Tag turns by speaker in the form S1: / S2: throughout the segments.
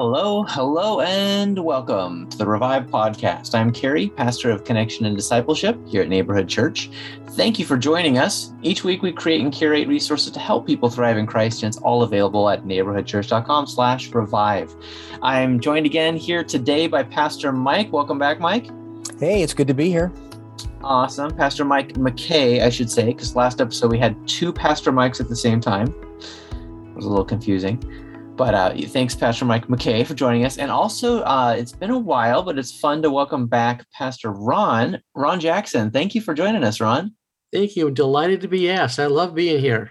S1: Hello, hello, and welcome to the Revive Podcast. I'm Kerry, pastor of Connection and Discipleship here at Neighborhood Church. Thank you for joining us. Each week we create and curate resources to help people thrive in Christ, and it's all available at neighborhoodchurch.com slash revive. I'm joined again here today by Pastor Mike. Welcome back, Mike.
S2: Hey, it's good to be here.
S1: Awesome. Pastor Mike McKay, I should say, because last episode we had two Pastor Mikes at the same time. It was a little confusing. But uh, thanks, Pastor Mike McKay, for joining us. And also, uh, it's been a while, but it's fun to welcome back Pastor Ron, Ron Jackson. Thank you for joining us, Ron.
S3: Thank you. Delighted to be asked. I love being here.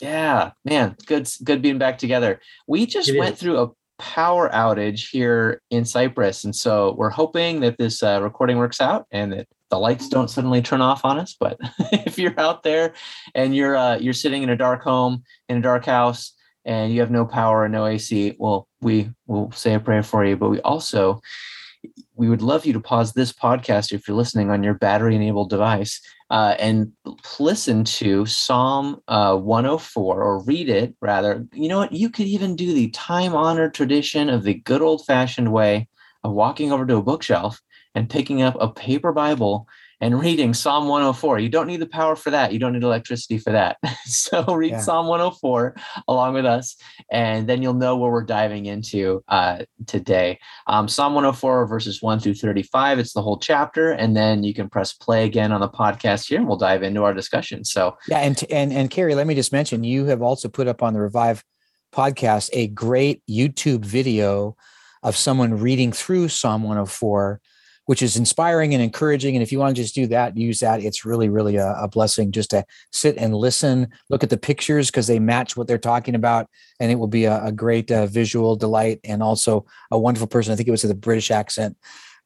S1: Yeah, man, good, good being back together. We just it went is. through a power outage here in Cypress, and so we're hoping that this uh, recording works out and that the lights don't suddenly turn off on us. But if you're out there and you're uh, you're sitting in a dark home in a dark house and you have no power and no AC, well, we will say a prayer for you. But we also, we would love you to pause this podcast if you're listening on your battery enabled device uh, and listen to Psalm uh, 104 or read it rather. You know what? You could even do the time honored tradition of the good old fashioned way of walking over to a bookshelf and picking up a paper Bible and reading Psalm 104. You don't need the power for that. You don't need electricity for that. so read yeah. Psalm 104 along with us, and then you'll know where we're diving into uh, today. Um, Psalm 104 verses 1 through 35. It's the whole chapter, and then you can press play again on the podcast here, and we'll dive into our discussion. So
S2: yeah, and and and Kerry, let me just mention you have also put up on the Revive podcast a great YouTube video of someone reading through Psalm 104 which is inspiring and encouraging. And if you want to just do that, use that. It's really, really a, a blessing just to sit and listen, look at the pictures because they match what they're talking about. And it will be a, a great uh, visual delight and also a wonderful person. I think it was the British accent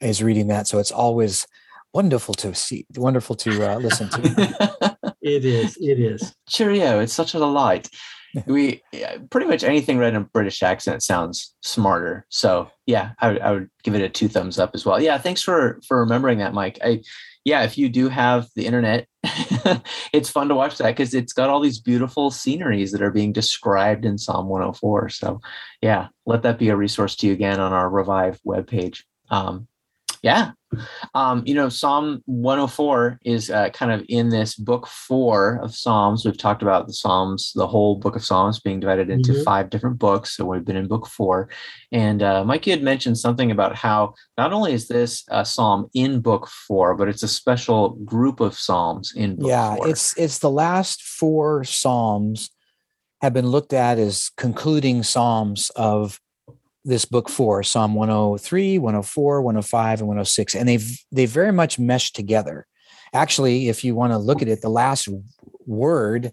S2: is reading that. So it's always wonderful to see, wonderful to uh, listen to.
S3: it is. It is.
S1: Cheerio. It's such a delight we pretty much anything read in British accent sounds smarter. So yeah, I would, I would give it a two thumbs up as well. Yeah, thanks for for remembering that, Mike. I yeah, if you do have the internet, it's fun to watch that because it's got all these beautiful sceneries that are being described in Psalm 104. So yeah, let that be a resource to you again on our Revive webpage. Um, yeah. Um, you know, Psalm 104 is uh, kind of in this book four of Psalms. We've talked about the Psalms, the whole book of Psalms being divided into mm-hmm. five different books. So we've been in book four. And uh, Mike, you had mentioned something about how not only is this a Psalm in book four, but it's a special group of Psalms in book
S2: yeah,
S1: four.
S2: it's it's the last four Psalms have been looked at as concluding Psalms of this book for Psalm 103, 104, 105, and 106, and they've they very much meshed together. Actually, if you want to look at it, the last word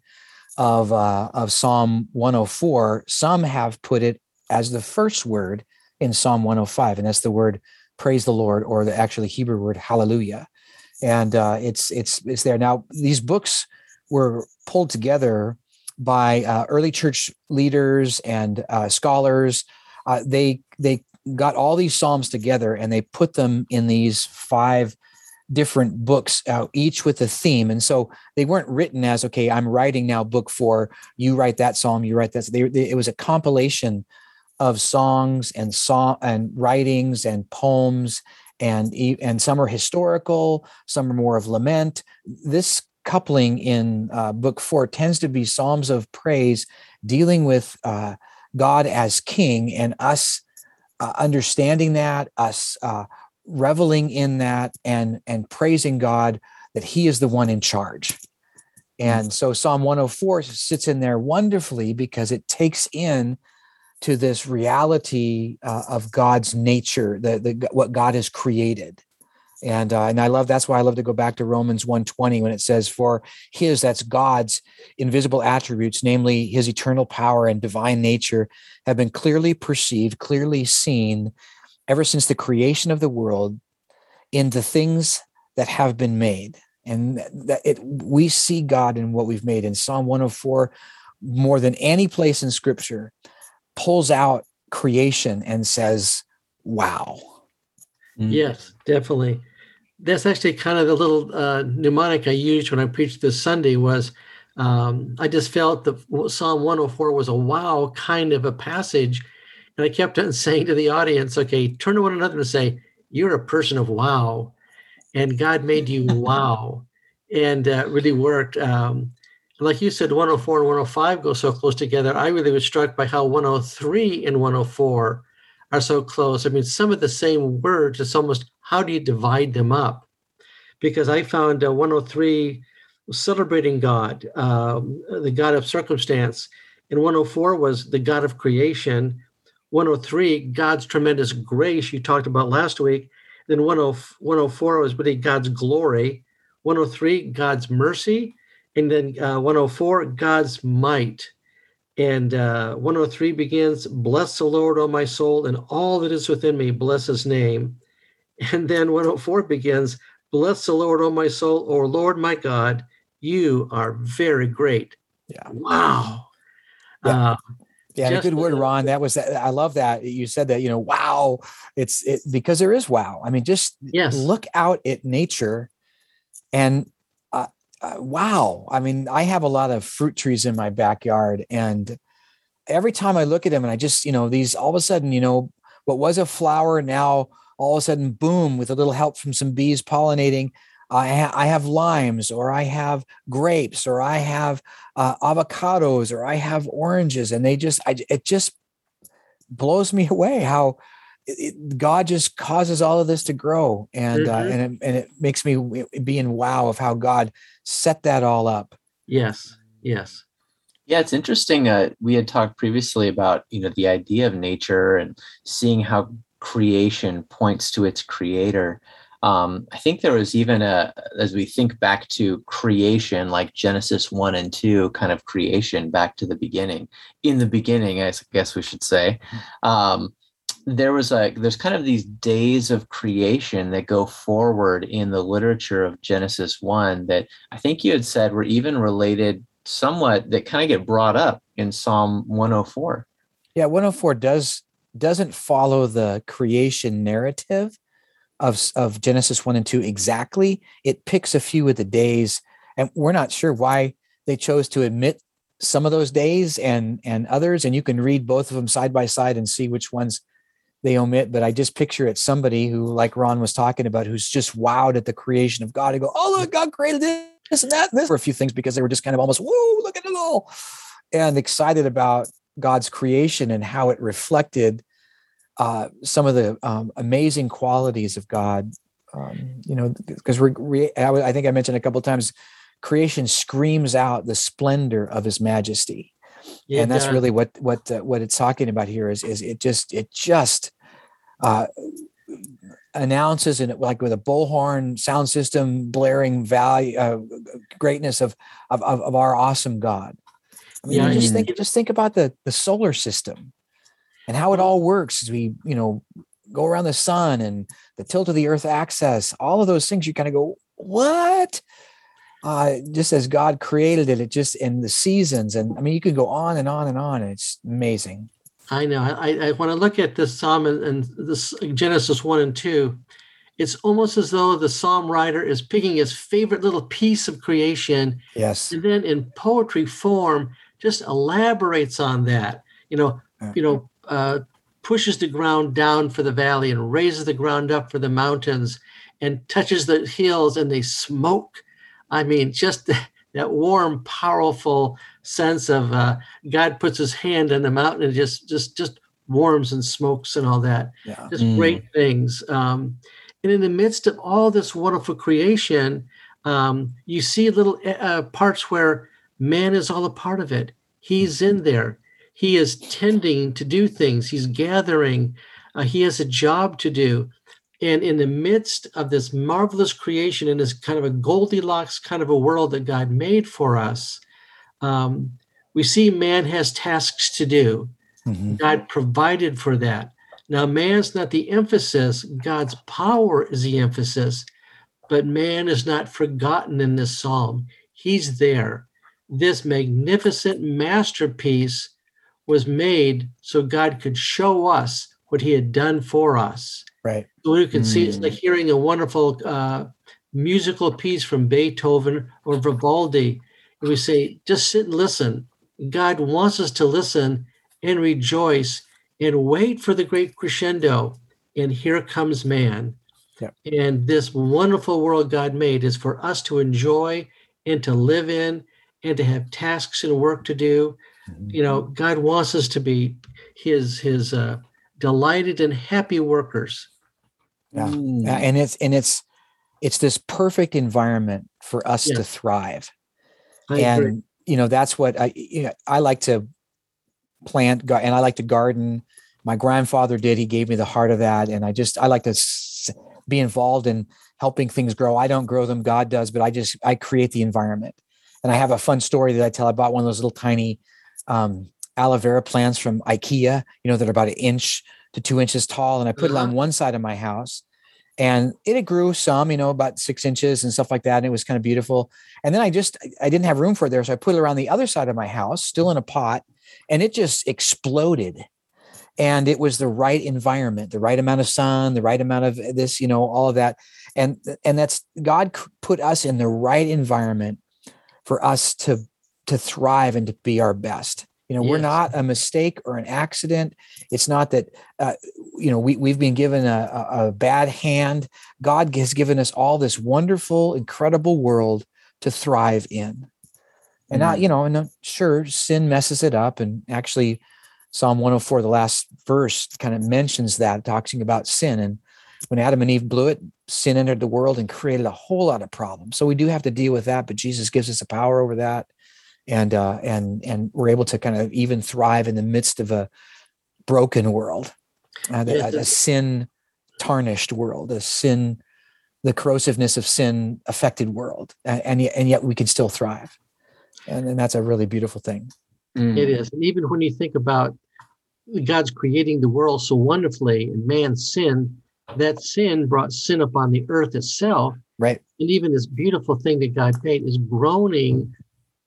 S2: of uh, of Psalm 104, some have put it as the first word in Psalm 105, and that's the word "praise the Lord" or the actually Hebrew word "hallelujah," and uh, it's it's it's there now. These books were pulled together by uh, early church leaders and uh, scholars uh, they they got all these psalms together and they put them in these five different books uh, each with a theme. And so they weren't written as okay i'm writing now book four you write that psalm you write that they, they, it was a compilation of songs and song and writings and poems and and some are historical some are more of lament. This coupling in uh, book four tends to be psalms of praise dealing with uh, God as king and us uh, understanding that, us uh, reveling in that, and and praising God that He is the one in charge. Mm. And so Psalm 104 sits in there wonderfully because it takes in to this reality uh, of God's nature, the, the what God has created and uh, and I love that's why I love to go back to Romans 1:20 when it says for his that's God's invisible attributes namely his eternal power and divine nature have been clearly perceived clearly seen ever since the creation of the world in the things that have been made. And that it we see God in what we've made. In Psalm 104 more than any place in scripture pulls out creation and says wow
S3: Mm. Yes, definitely. That's actually kind of the little uh, mnemonic I used when I preached this Sunday was um, I just felt that Psalm 104 was a wow kind of a passage. And I kept on saying to the audience, okay, turn to one another and say, you're a person of wow. And God made you wow. And uh, really worked. Um, like you said, 104 and 105 go so close together. I really was struck by how 103 and 104 are so close. I mean, some of the same words, it's almost how do you divide them up? Because I found uh, 103 celebrating God, um, the God of circumstance, and 104 was the God of creation. 103, God's tremendous grace, you talked about last week. Then 104 was really God's glory. 103, God's mercy. And then uh, 104, God's might. And uh, 103 begins, Bless the Lord, O my soul, and all that is within me, bless his name. And then 104 begins, Bless the Lord, O my soul, O Lord my God, you are very great.
S2: Yeah.
S3: Wow.
S2: Yeah. Uh, yeah, a good word, Ron. That was that. I love that you said that. You know, wow. It's it because there is wow. I mean, just
S3: yes.
S2: look out at nature, and uh, wow. I mean, I have a lot of fruit trees in my backyard, and every time I look at them, and I just you know these all of a sudden you know what was a flower now all of a sudden boom with a little help from some bees pollinating I, ha- I have limes or I have grapes or I have uh, avocados or I have oranges and they just I, it just blows me away how it, God just causes all of this to grow and uh, mm-hmm. uh, and it, and it makes me be in wow of how God set that all up.
S3: Yes. Yes.
S1: Yeah, it's interesting. Uh, we had talked previously about you know the idea of nature and seeing how creation points to its creator. Um, I think there was even a, as we think back to creation, like Genesis 1 and 2, kind of creation back to the beginning. In the beginning, I guess we should say, um, there was like, there's kind of these days of creation that go forward in the literature of Genesis 1 that I think you had said were even related somewhat that kind of get brought up in Psalm 104.
S2: Yeah, 104 does doesn't follow the creation narrative of, of Genesis 1 and 2 exactly. It picks a few of the days, and we're not sure why they chose to admit some of those days and and others and you can read both of them side by side and see which ones they omit but i just picture it somebody who like ron was talking about who's just wowed at the creation of god and go oh look god created this and that and this for a few things because they were just kind of almost whoa look at it all and excited about god's creation and how it reflected uh, some of the um, amazing qualities of God. Um, you know, because we're, we, I think I mentioned a couple times, creation screams out the splendor of His Majesty, yeah, and that's really what what uh, what it's talking about here. Is is it just it just uh, announces and like with a bullhorn sound system blaring value uh, greatness of, of of our awesome God. I mean, yeah, just think just think about the the solar system and how it all works as we, you know, go around the sun and the tilt of the earth axis, all of those things, you kind of go, what? Uh, just as God created it, it just in the seasons. And I mean, you can go on and on and on. And it's amazing.
S3: I know. I, I when I look at this psalm and, and this Genesis one and two, it's almost as though the psalm writer is picking his favorite little piece of creation.
S2: Yes.
S3: And then in poetry form, just elaborates on that. You know, yeah. you know, uh, pushes the ground down for the valley and raises the ground up for the mountains and touches the hills and they smoke. I mean, just that warm, powerful sense of uh, God puts his hand on the mountain and just just just warms and smokes and all that. Yeah. Just mm. great things. Um, and in the midst of all this wonderful creation, um, you see little uh, parts where man is all a part of it. He's in there he is tending to do things he's gathering uh, he has a job to do and in the midst of this marvelous creation in this kind of a goldilocks kind of a world that god made for us um, we see man has tasks to do mm-hmm. god provided for that now man's not the emphasis god's power is the emphasis but man is not forgotten in this psalm he's there this magnificent masterpiece was made so God could show us what He had done for us.
S2: Right.
S3: So we can mm. see it's like hmm. hearing a wonderful uh, musical piece from Beethoven or Vivaldi. And we say, just sit and listen. God wants us to listen and rejoice and wait for the great crescendo. And here comes man.
S2: Yep.
S3: And this wonderful world God made is for us to enjoy and to live in and to have tasks and work to do.
S2: Mm-hmm.
S3: You know, God wants us to be his his uh, delighted and happy workers.
S2: Yeah.
S1: Mm.
S2: Yeah, and it's and it's it's this perfect environment for us to thrive
S3: I
S2: and
S3: agree.
S2: you know that's what i you know, i like to plant and i like to garden. My grandfather did. He gave me the heart of that and i just i like to be involved in helping things grow. I don't grow them. God does but i just i create the environment. And i have a fun story that i tell. I bought one of those little tiny um, aloe vera plants from ikea you know that are about an inch to two inches tall and i put it on
S3: Uh-huh.
S2: one side of my house and it grew some you know about six inches and stuff like that and it was kind of beautiful and then I just I didn't have room for it there, so I put it around the other side of my house, still in a pot, and it just exploded. And it was the right environment, the right amount of sun, the right amount of this, you know, all of that, and and that's God put us in the right environment for us to to thrive and to be our best. You know, we're not a mistake or an accident. It's not that uh, you know we we've been given a, a, a bad hand. God has given us all this wonderful, incredible world to thrive in. And not,
S1: Mm.
S2: you know, and uh, sure, sin messes it up. And actually, Psalm 104, the last verse, kind of mentions that, talking about sin. And when Adam and Eve blew it, sin entered the world and created a whole lot of problems. So we do have to deal with that, but Jesus gives us a power over that. And uh, and and we're able to kind of even thrive in the midst of a broken world, uh, a, a sin tarnished world, a sin the corrosiveness of sin affected world and, and yet and yet we can still thrive and, and that's a really beautiful thing
S1: Mm.
S3: It is. And even when you think about God's creating the world so wonderfully and man's sin, that sin brought sin upon the earth itself.
S2: right
S3: And even this beautiful thing that God made is groaning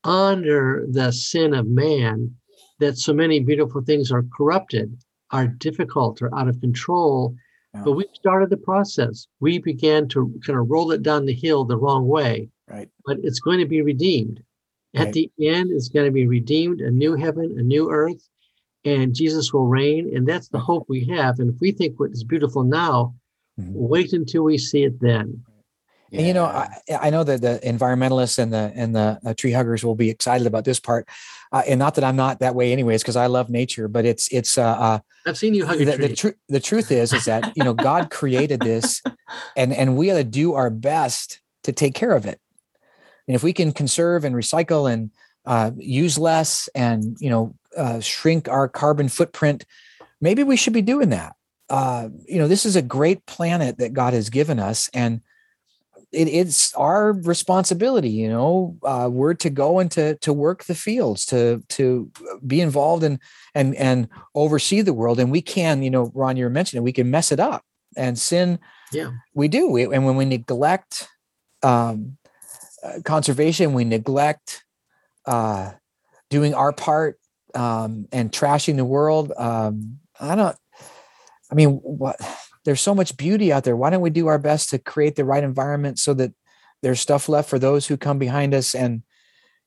S3: under the sin of man, that so many beautiful things are corrupted, are difficult, or out of control.
S2: Yeah.
S3: But we started the process. We began to kind of roll it down the hill the wrong way.
S2: Right.
S3: But it's going to be redeemed. At
S2: Right.
S3: the end, it's going to be redeemed, a new heaven, a new earth, and Jesus will reign. And that's the hope we have. And if we think what is beautiful now,
S2: Mhm.
S3: wait until we see it then.
S2: And you know I, I know that the environmentalists and the and the uh, tree huggers will be excited about this part. Uh, and not that i'm not that way anyways because i love nature but it's it's uh, uh
S3: I've seen you hug a
S2: the,
S3: tree.
S2: the, tru- the truth is is that you know god created this and and we got to do our best to take care of it. And if we can conserve and recycle and uh, use less and you know uh, shrink our carbon footprint maybe we should be doing that. Uh, you know this is a great planet that god has given us and it, it's our responsibility you know? Uh, we're to go and to to work the fields to to be involved and and and oversee the world. And we can you know ron you were mentioning we can mess it up. And sin
S3: Yeah.
S2: we do. We, and when we neglect um, uh, conservation we neglect uh, doing our part um, and trashing the world um, i don't i mean what there's so much beauty out there why don't we do our best to create the right environment so that there's stuff left for those who come behind us and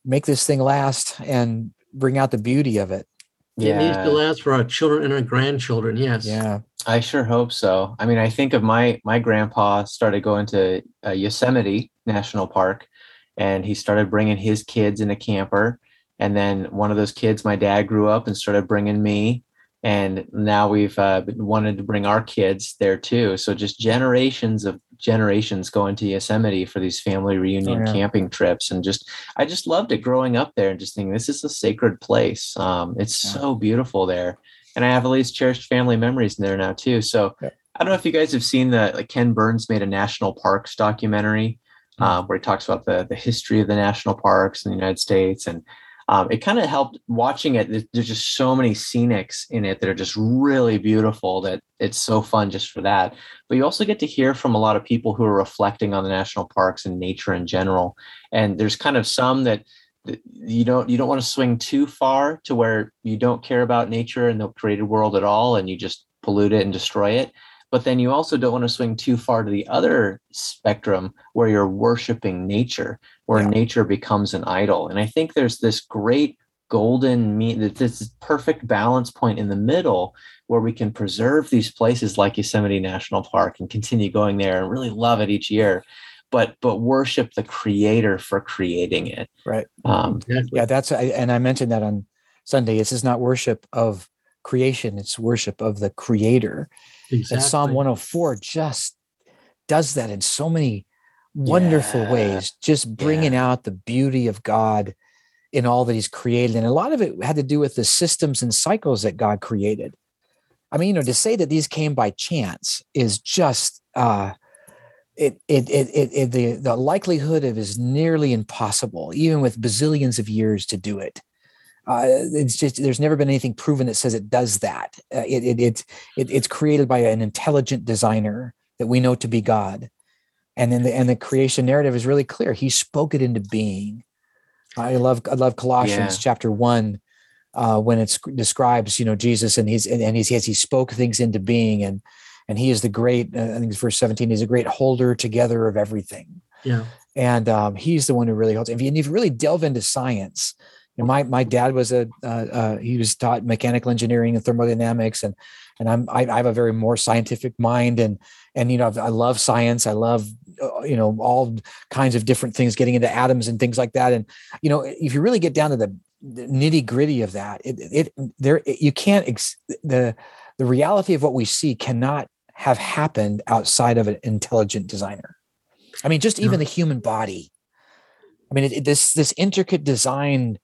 S2: make this thing last and bring out the beauty of it Yeah.
S3: It needs to last for our children and our grandchildren. Yes.
S2: yeah
S1: I sure hope so. I mean, I think of my my grandpa started going to uh, Yosemite National Park, and he started bringing his kids in a camper. And then one of those kids, my dad grew up and started bringing me. And now we've uh, wanted to bring our kids there too. So just generations of generations going to Yosemite for these family reunion
S2: yeah.
S1: camping trips, and just I just loved it growing up there and just thinking this is a sacred place. Um, it's
S2: Yeah.
S1: so beautiful there and I have all these cherished family memories in there now too. So
S2: Yeah.
S1: I don't know if you guys have seen the like Ken Burns made a national parks documentary
S2: Hmm.
S1: um, where he talks about the the history of the national parks in the United States, and um, it kind of helped watching it. There's just so many scenics in it that are just really beautiful that it's so fun just for that. But you also get to hear from a lot of people who are reflecting on the national parks and nature in general. And there's kind of some that you don't you don't want to swing too far to where you don't care about nature and the created world at all and you just pollute it and destroy it but then you also don't want to swing too far to the other spectrum where you're worshiping nature where
S2: Yeah.
S1: nature becomes an idol and i think there's this great golden mean this perfect balance point in the middle where we can preserve these places like Yosemite National Park and continue going there and really love it each year but but worship the creator for creating it
S2: right
S1: um,
S2: exactly. yeah that's and i mentioned that on sunday this is not worship of creation it's worship of the creator exactly. and psalm 104 just does that in so many wonderful yeah. ways just bringing yeah. out the beauty of god in all that he's created and a lot of it had to do with the systems and cycles that god created i mean you know to say that these came by chance is just uh it, it, it, it, it, the, the likelihood of is nearly impossible, even with bazillions of years to do it. Uh, it's just there's never been anything proven that says it does that. Uh, it, it, it, it, it's created by an intelligent designer that we know to be God, and then the and the creation narrative is really clear. He spoke it into being. I love I love Colossians yeah. chapter one uh, when it describes you know Jesus and he's and, and he's, he spoke things into being and and he is the great uh, i think it's verse 17 he's a great holder together of everything
S3: yeah
S2: and um, he's the one who really holds if you, if you really delve into science know, my my dad was a uh, uh, he was taught mechanical engineering and thermodynamics and and I'm I, I have a very more scientific mind and and you know I love science I love uh, you know all kinds of different things getting into atoms and things like that and you know if you really get down to the, the nitty gritty of that it, it there it, you can't ex- the the reality of what we see cannot have happened outside of an intelligent designer. I mean, just even the human body. I mean, it, it, this this intricate design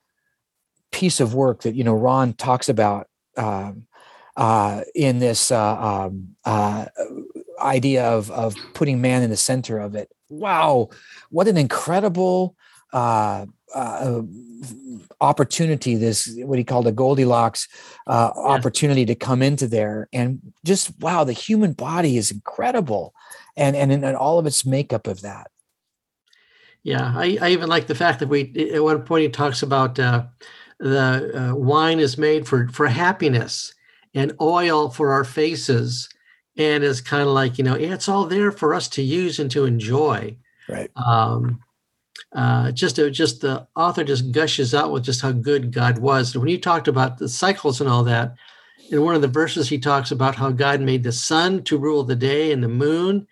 S2: piece of work that you know Ron talks about um, uh, in this uh, um, uh, idea of of putting man in the center of it. Wow, what an incredible uh, uh, opportunity this what he called a goldilocks uh, yeah. opportunity to come into there and just wow the human body is incredible and and and all of its makeup of that
S3: yeah i, I even like the fact that we at one point he talks about uh, the uh, wine is made for for happiness and oil for our faces and it's kind of like you know it's all there for us to use and to enjoy
S2: right
S3: um uh, just uh, just the author just gushes out with just how good God was. And when you talked about the cycles and all that, in one of the verses he talks about how God made the sun to rule the day and the moon,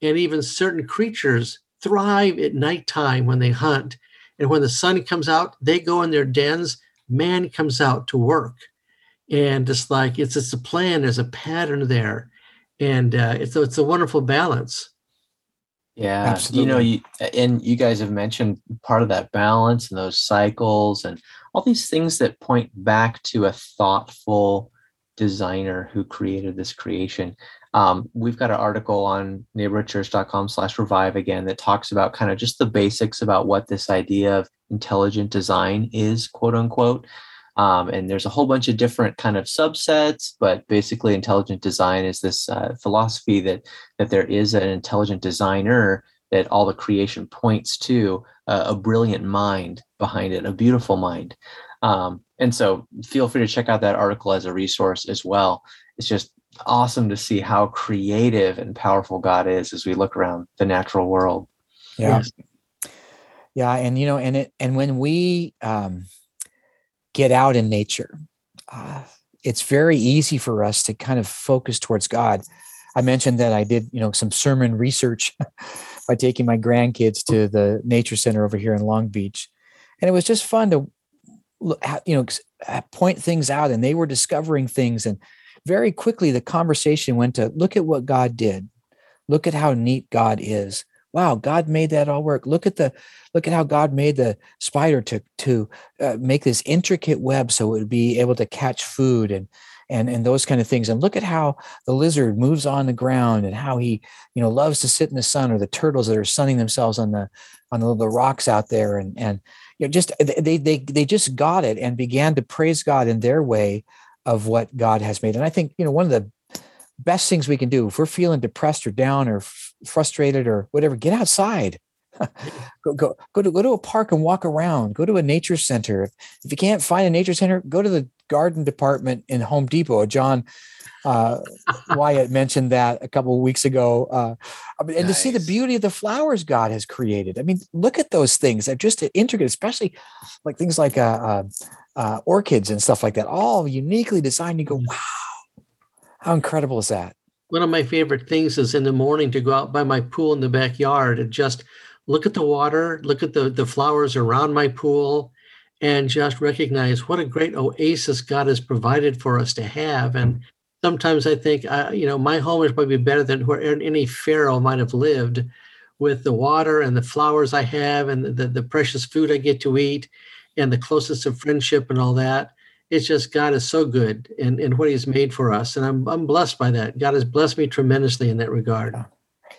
S3: and even certain creatures thrive at nighttime when they hunt. And when the sun comes out, they go in their dens. Man comes out to work, and it's like it's it's a plan. There's a pattern there, and uh, it's it's a wonderful balance.
S1: Yeah, Absolutely. you know, you and you guys have mentioned part of that balance and those cycles and all these things that point back to a thoughtful designer who created this creation. Um, we've got an article on neighborhoodchurch.com slash revive again that talks about kind of just the basics about what this idea of intelligent design is, quote unquote. Um, and there's a whole bunch of different kind of subsets, but basically, intelligent design is this uh, philosophy that that there is an intelligent designer that all the creation points to uh, a brilliant mind behind it, a beautiful mind. Um, and so, feel free to check out that article as a resource as well. It's just awesome to see how creative and powerful God is as we look around the natural world.
S2: Yeah. Yeah, and you know, and it and when we um get out in nature. Uh, it's very easy for us to kind of focus towards God. I mentioned that I did, you know, some sermon research by taking my grandkids to the nature center over here in Long Beach, and it was just fun to, look you know, point things out. And they were discovering things, and very quickly the conversation went to look at what God did, look at how neat God is, wow god made that all work. Look at the look at how god made the spider to to uh, make this intricate web so it would be able to catch food and and and those kind of things. And look at how the lizard moves on the ground and how he you know loves to sit in the sun or the turtles that are sunning themselves on the on the, the rocks out there and and you know just they they they just got it and began to praise god in their way of what god has made. And i think you know one of the best things we can do if we're feeling depressed or down or frustrated or whatever get outside go go go to go to a park and walk around go to a nature center if, if you can't find a nature center go to the garden department in home depot john uh, wyatt mentioned that a couple of weeks ago uh, and nice. to see the beauty of the flowers god has created i mean look at those things they're just intricate especially like things like uh, uh uh, orchids and stuff like that, all uniquely designed. You go, wow, how incredible is that?
S3: One of my favorite things is in the morning to go out by my pool in the backyard and just look at the water, look at the, the flowers around my pool, and just recognize what a great oasis God has provided for us to have. And sometimes I think, uh, you know, my home is probably better than where any pharaoh might have lived with the water and the flowers I have and the, the precious food I get to eat and the closest of friendship and all that. It's just God is so good in, in what He's made for us. And I'm, I'm blessed by that. God has blessed me tremendously in that regard.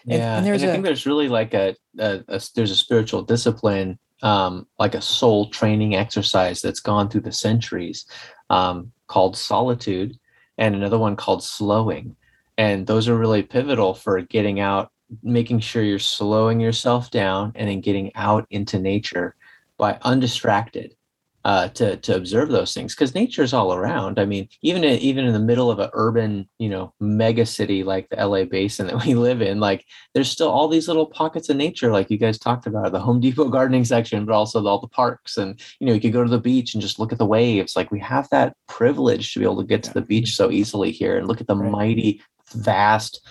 S1: Yeah. And, and, and I think there's really like a, a, a there's a spiritual discipline, um, like a soul training exercise that's gone through the centuries um, called solitude and another one called slowing. And those are really pivotal for getting out, making sure you're slowing yourself down and then getting out into nature by undistracted uh, to to observe those things because nature is all around. I mean, even in, even in the middle of an urban, you know, mega city like the LA basin that we live in, like there's still all these little pockets of nature, like you guys talked about, the Home Depot gardening section, but also all the parks, and you know, you could go to the beach and just look at the waves. Like we have that privilege to be able to get to the beach so easily here and look at the right. mighty, vast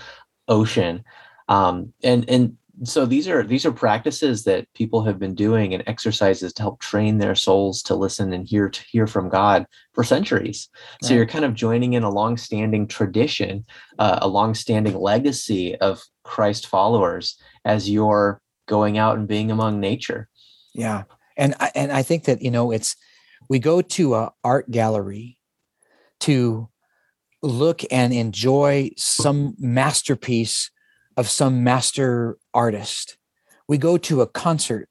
S1: ocean. Um, and and so these are these are practices that people have been doing and exercises to help train their souls to listen and hear to hear from God for centuries. Right. So you're kind of joining in a long-standing tradition, uh, a long-standing legacy of Christ followers as you're going out and being among nature.
S2: Yeah, and I, and I think that you know it's we go to a art gallery to look and enjoy some masterpiece of some master artist. We go to a concert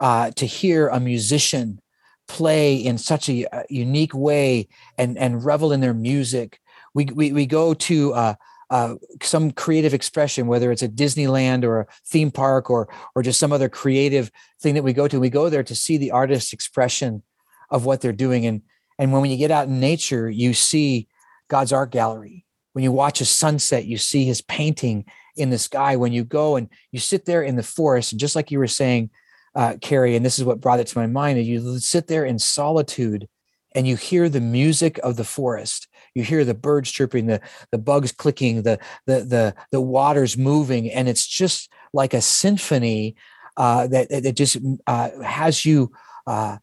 S2: uh, to hear a musician play in such a, a, unique way and, and revel in their music. We, we, we go to uh, uh, some creative expression, whether it's a Disneyland or a theme park or, or just some other creative thing that we go to. We go there to see the artist's expression of what they're doing. And, and when you get out in nature, you see God's art gallery. When you watch a sunset, you see his painting in the sky when you go and you sit there in the forest and just like you were saying uh, Kerry and this is what brought it to my mind that you sit there in solitude and you hear the music of the forest. You hear the birds chirping the the bugs clicking the the the, the waters moving and it's just like a symphony uh, that that just uh, has you uh,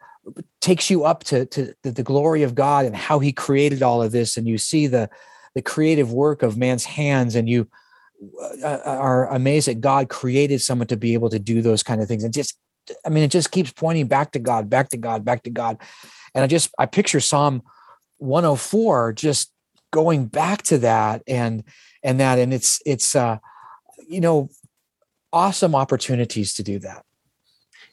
S2: takes you up to to the, glory of God and how He created all of this, and you see the the creative work of man's hands, and you are amazed that God created someone to be able to do those kind of things. And just, I mean, it just keeps pointing back to God, back to God, back to God. And I just, I picture Psalm 104 just going back to that and, and that, and it's, it's, uh, you know, awesome opportunities to do that.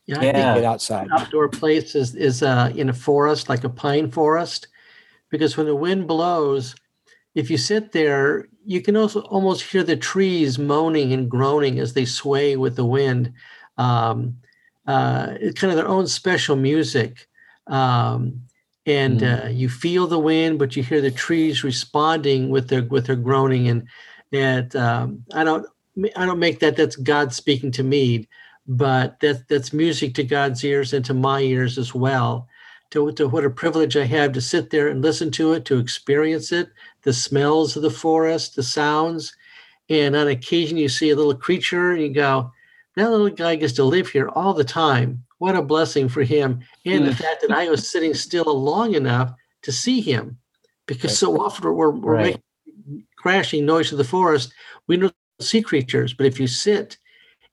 S3: Yeah, yeah. get outside. Outdoor place is, is uh, in a forest, like a pine forest, because when the wind blows, if you sit there, you can also almost hear the trees moaning and groaning as they sway with the wind. Um, uh, it's kind of their own special music. Um, and mm. uh, you feel the wind, but you hear the trees responding with their with their groaning. And and um, I don't I don't make that that's God speaking to me, but that that's music to God's ears and to my ears as well. To, to what a privilege I have to sit there and listen to it, to experience it, the smells of the forest, the sounds. And on occasion, you see a little creature and you go, that little guy gets to live here all the time. What a blessing for him. And the fact that I was sitting still long enough to see him. Because so often we're, we're right. making crashing noise of the forest, we don't see creatures. But if you sit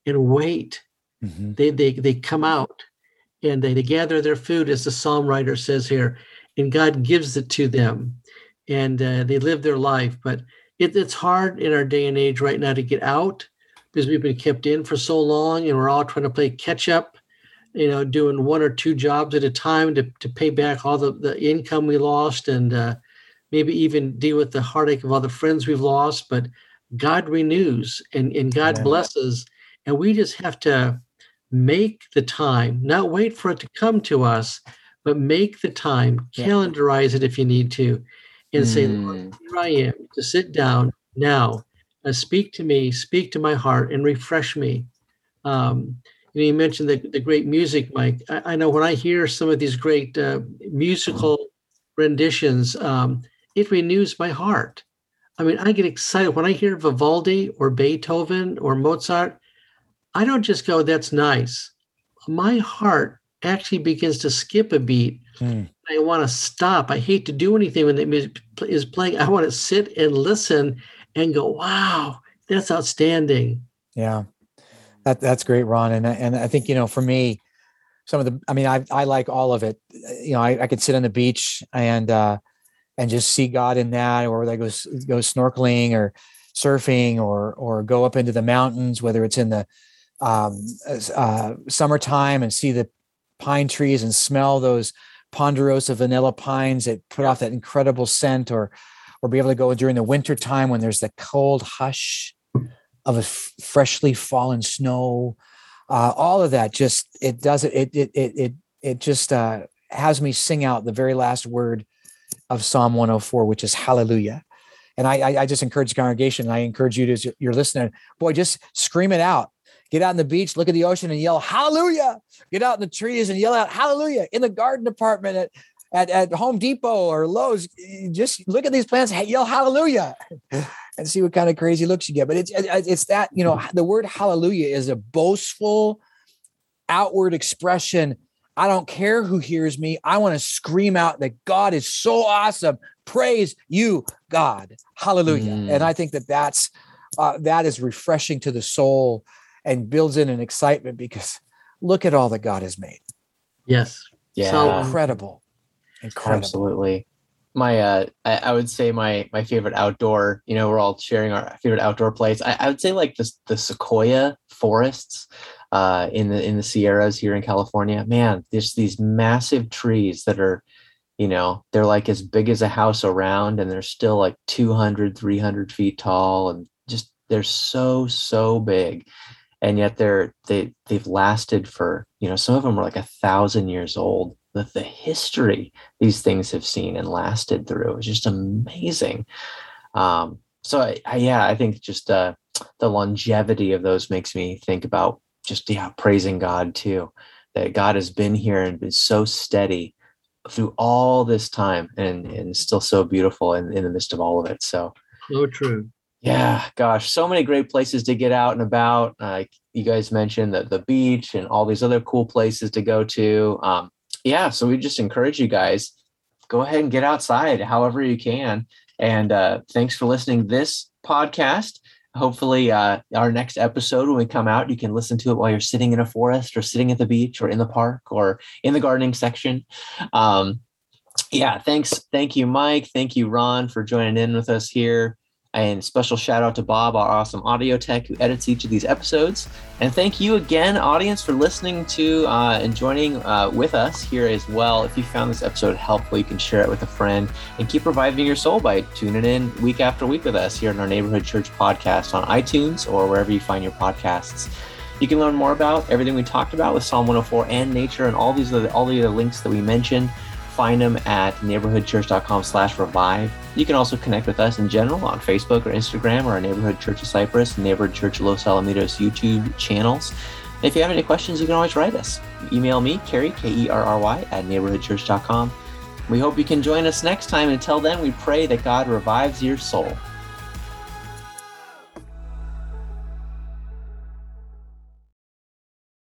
S3: and wait, mm-hmm. they, they, they come out and they, they gather their food, as the psalm writer says here, and God gives it to them and uh, they live their life. But it, it's hard in our day and age right now to get out because we've been kept in for so long and we're all trying to play catch up, you know, doing one or two jobs at a time to, to pay back all the, the income we lost and uh, maybe even deal with the heartache of all the friends we've lost. But God renews and, and God Amen. blesses. And we just have to make the time, not wait for it to come to us, but make the time, calendarize it if you need to, and mm. say, Lord, hmm. here I am to sit down now, uh, speak to me, speak to my heart, and refresh me. Um, you, know, you mentioned the, the great music, Mike. I, I know when I hear some of these great uh, musical renditions, um, it renews my heart. I mean, I get excited when I hear Vivaldi or Beethoven or Mozart. I don't just go, that's nice. My heart actually begins to skip a beat. Mm. I want to stop. I hate to do anything when the music is playing. I want to sit and listen and go, wow, that's outstanding.
S2: Yeah. That, that's great, Ron. And, and I think, you know, for me, some of the, I mean, I, I like all of it. You know, I, I could sit on the beach and, uh, and just see God in that, or I go go snorkeling or surfing, or or go up into the mountains, whether it's in the um, uh, summertime and see the pine trees and smell those ponderosa vanilla pines that put off that incredible scent, or or be able to go during the winter time when there's the cold hush of a f- freshly fallen snow. Uh, all of that just it does it it it it it, just uh, has me sing out the very last word of Psalm 104, which is hallelujah. And I, I, I just encourage the congregation, I encourage you to, you're listening, boy, just scream it out. Get out on the beach, look at the ocean and yell, hallelujah. Get out in the trees and yell out, hallelujah. In the garden department at, at, at Home Depot or Lowe's, just look at these plants, yell hallelujah and see what kind of crazy looks you get. But it's, it's that, you know, the word hallelujah is a boastful outward expression I don't care who hears me. I want to scream out that God is so awesome. Praise you, God. Hallelujah. Mm. And I think that that's uh, that is refreshing to the soul and builds in an excitement because look at all that God has made.
S3: Yes.
S1: Yeah.
S2: So incredible. Incredible.
S1: Absolutely. My uh I, I, would say my my favorite outdoor, you know, we're all sharing our favorite outdoor place. I, I would say like the the sequoia forests uh, in the in the Sierras here in California. Man, there's these massive trees that are, you know, they're like as big as a house around, and they're still like 200, 300 feet tall, and just they're so so big, and yet they're they they've lasted for you know some of them are like a thousand years old. The, the history these things have seen and lasted through is just amazing. Um, so I, I, yeah, I think just uh, the longevity of those makes me think about just yeah praising god too that god has been here and been so steady through all this time and and still so beautiful in, in the midst of all of it so
S3: so true
S1: yeah gosh so many great places to get out and about uh, you guys mentioned the, the beach and all these other cool places to go to um, yeah so we just encourage you guys go ahead and get outside however you can and uh, thanks for listening this podcast. Hopefully uh, our next episode when we come out you can listen to it while you're sitting in a forest or sitting at the beach or in the park or in the gardening section. Um, yeah thanks thank you mike thank you ron for joining in with us here and special shout out to Bob, our awesome audio tech who edits each of these episodes. And thank you again, audience, for listening to uh, and joining uh, with us here as well. If you found this episode helpful, you can share it with a friend and keep reviving your soul by tuning in week after week with us here in our Neighborhood Church podcast on iTunes or wherever you find your podcasts. You can learn more about everything we talked about with Psalm 104 and nature and all these all the other links that we mentioned find them at neighborhoodchurch.com slash revive. You can also connect with us in general on Facebook or Instagram or our Neighborhood Church of Cypress, Neighborhood Church Los Alamitos YouTube channels. if you have any questions, you can always write us. Email me, Kerry, K-E-R-R-Y, at neighborhoodchurch.com. We hope you can join us next time. Until then, we pray that God revives your soul.